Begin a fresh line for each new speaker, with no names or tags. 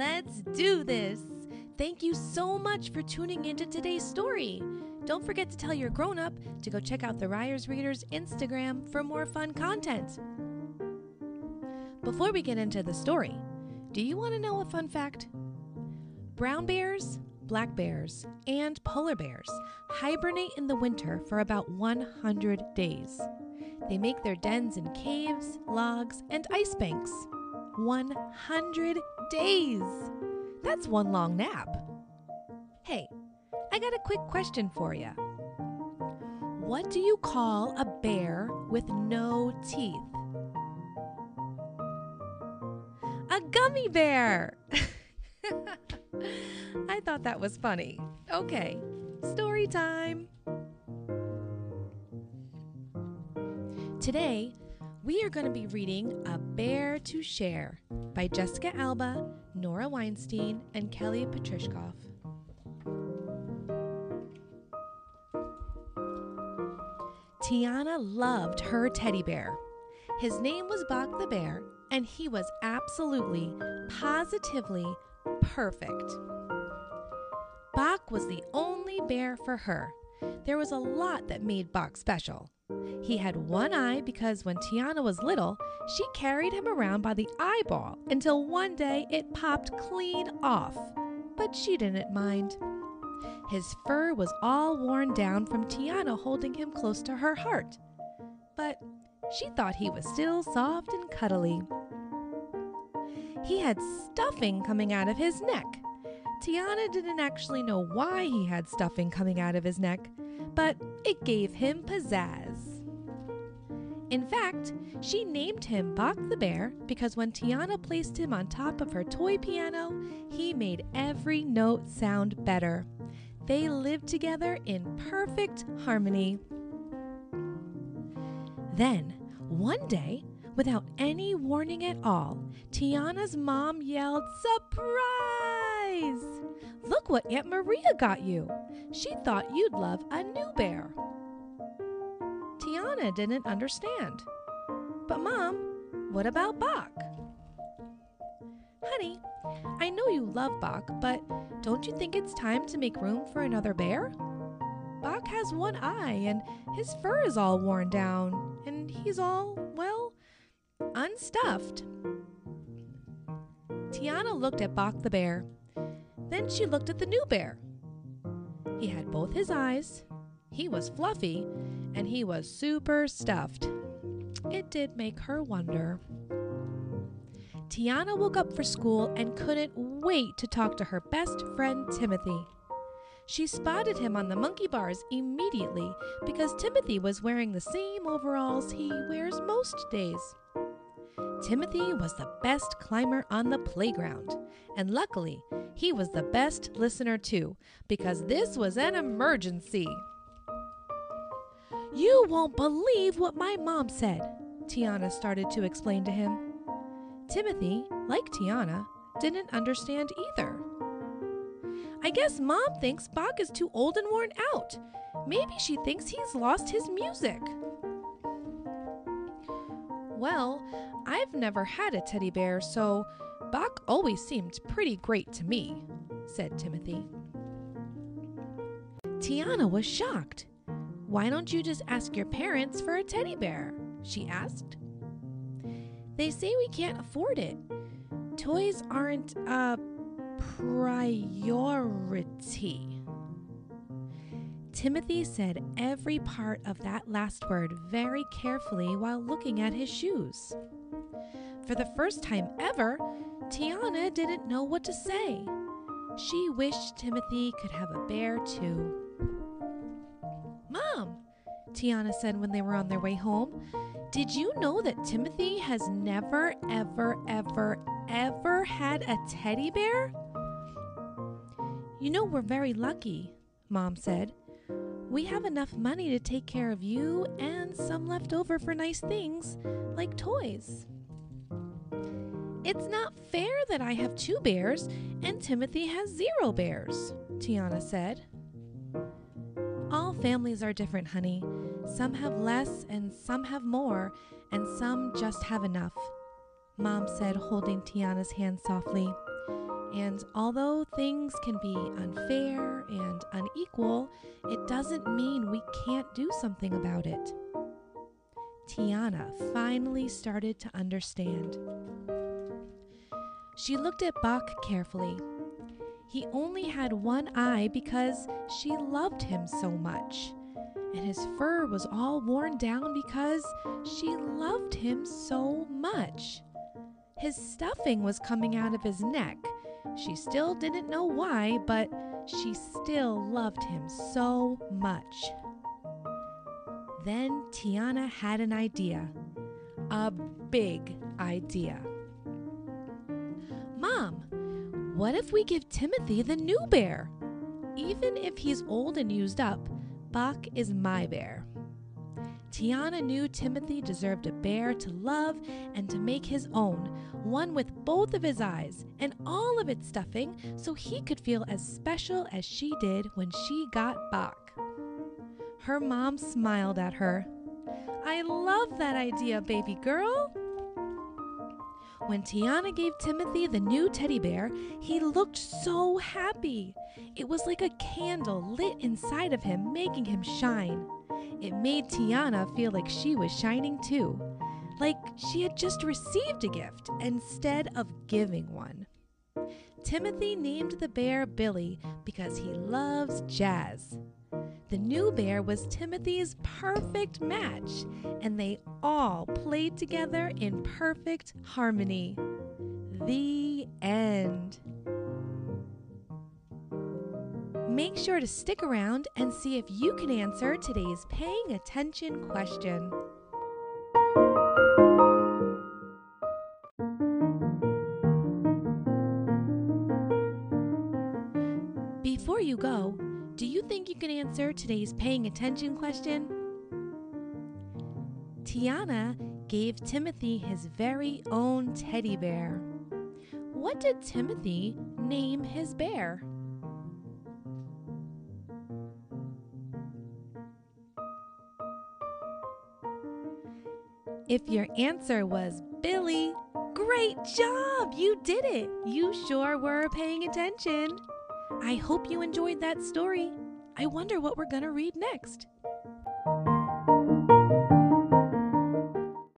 Let's do this! Thank you so much for tuning into today's story. Don't forget to tell your grown up to go check out the Ryers Readers Instagram for more fun content. Before we get into the story, do you want to know a fun fact? Brown bears, black bears, and polar bears hibernate in the winter for about 100 days. They make their dens in caves, logs, and ice banks. 100 days! That's one long nap. Hey, I got a quick question for you. What do you call a bear with no teeth? A gummy bear! I thought that was funny. Okay, story time. Today, we are going to be reading A Bear to Share by Jessica Alba, Nora Weinstein, and Kelly Patrishkoff. Tiana loved her teddy bear. His name was Bach the Bear, and he was absolutely, positively perfect. Bach was the only bear for her. There was a lot that made Bach special. He had one eye because when Tiana was little, she carried him around by the eyeball until one day it popped clean off. But she didn't mind. His fur was all worn down from Tiana holding him close to her heart. But she thought he was still soft and cuddly. He had stuffing coming out of his neck. Tiana didn't actually know why he had stuffing coming out of his neck, but it gave him pizzazz. In fact, she named him Bach the Bear because when Tiana placed him on top of her toy piano, he made every note sound better. They lived together in perfect harmony. Then, one day, without any warning at all, Tiana's mom yelled, Surprise! Look what Aunt Maria got you. She thought you'd love a new bear. Tiana didn't understand. But, Mom, what about Bach? Honey, I know you love Bach, but don't you think it's time to make room for another bear? Bach has one eye, and his fur is all worn down, and he's all, well, unstuffed. Tiana looked at Bach the bear. Then she looked at the new bear. He had both his eyes, he was fluffy, and he was super stuffed. It did make her wonder. Tiana woke up for school and couldn't wait to talk to her best friend Timothy. She spotted him on the monkey bars immediately because Timothy was wearing the same overalls he wears most days. Timothy was the best climber on the playground, and luckily, he was the best listener too, because this was an emergency. You won't believe what my mom said, Tiana started to explain to him. Timothy, like Tiana, didn't understand either. I guess mom thinks Bach is too old and worn out. Maybe she thinks he's lost his music. Well, I've never had a teddy bear, so Bach always seemed pretty great to me, said Timothy. Tiana was shocked. Why don't you just ask your parents for a teddy bear? she asked. They say we can't afford it. Toys aren't a priority. Timothy said every part of that last word very carefully while looking at his shoes. For the first time ever, Tiana didn't know what to say. She wished Timothy could have a bear too. Mom, Tiana said when they were on their way home, did you know that Timothy has never, ever, ever, ever had a teddy bear? You know, we're very lucky, Mom said. We have enough money to take care of you and some left over for nice things like toys. It's not fair that I have two bears and Timothy has zero bears, Tiana said. All families are different, honey. Some have less and some have more, and some just have enough. Mom said, holding Tiana's hand softly. And although things can be unfair and unequal, it doesn't mean we can't do something about it. Tiana finally started to understand. She looked at Bach carefully. He only had one eye because she loved him so much, and his fur was all worn down because she loved him so much. His stuffing was coming out of his neck. She still didn't know why, but she still loved him so much. Then Tiana had an idea. A big idea. Mom, what if we give Timothy the new bear? Even if he's old and used up, Bach is my bear. Tiana knew Timothy deserved a bear to love and to make his own, one with both of his eyes and all of its stuffing, so he could feel as special as she did when she got Bach. Her mom smiled at her. I love that idea, baby girl. When Tiana gave Timothy the new teddy bear, he looked so happy. It was like a candle lit inside of him, making him shine. It made Tiana feel like she was shining too, like she had just received a gift instead of giving one. Timothy named the bear Billy because he loves jazz. The new bear was Timothy's perfect match, and they all played together in perfect harmony. The end. Make sure to stick around and see if you can answer today's paying attention question. Before you go, do you think you can answer today's paying attention question? Tiana gave Timothy his very own teddy bear. What did Timothy name his bear? If your answer was Billy, great job! You did it! You sure were paying attention. I hope you enjoyed that story. I wonder what we're going to read next.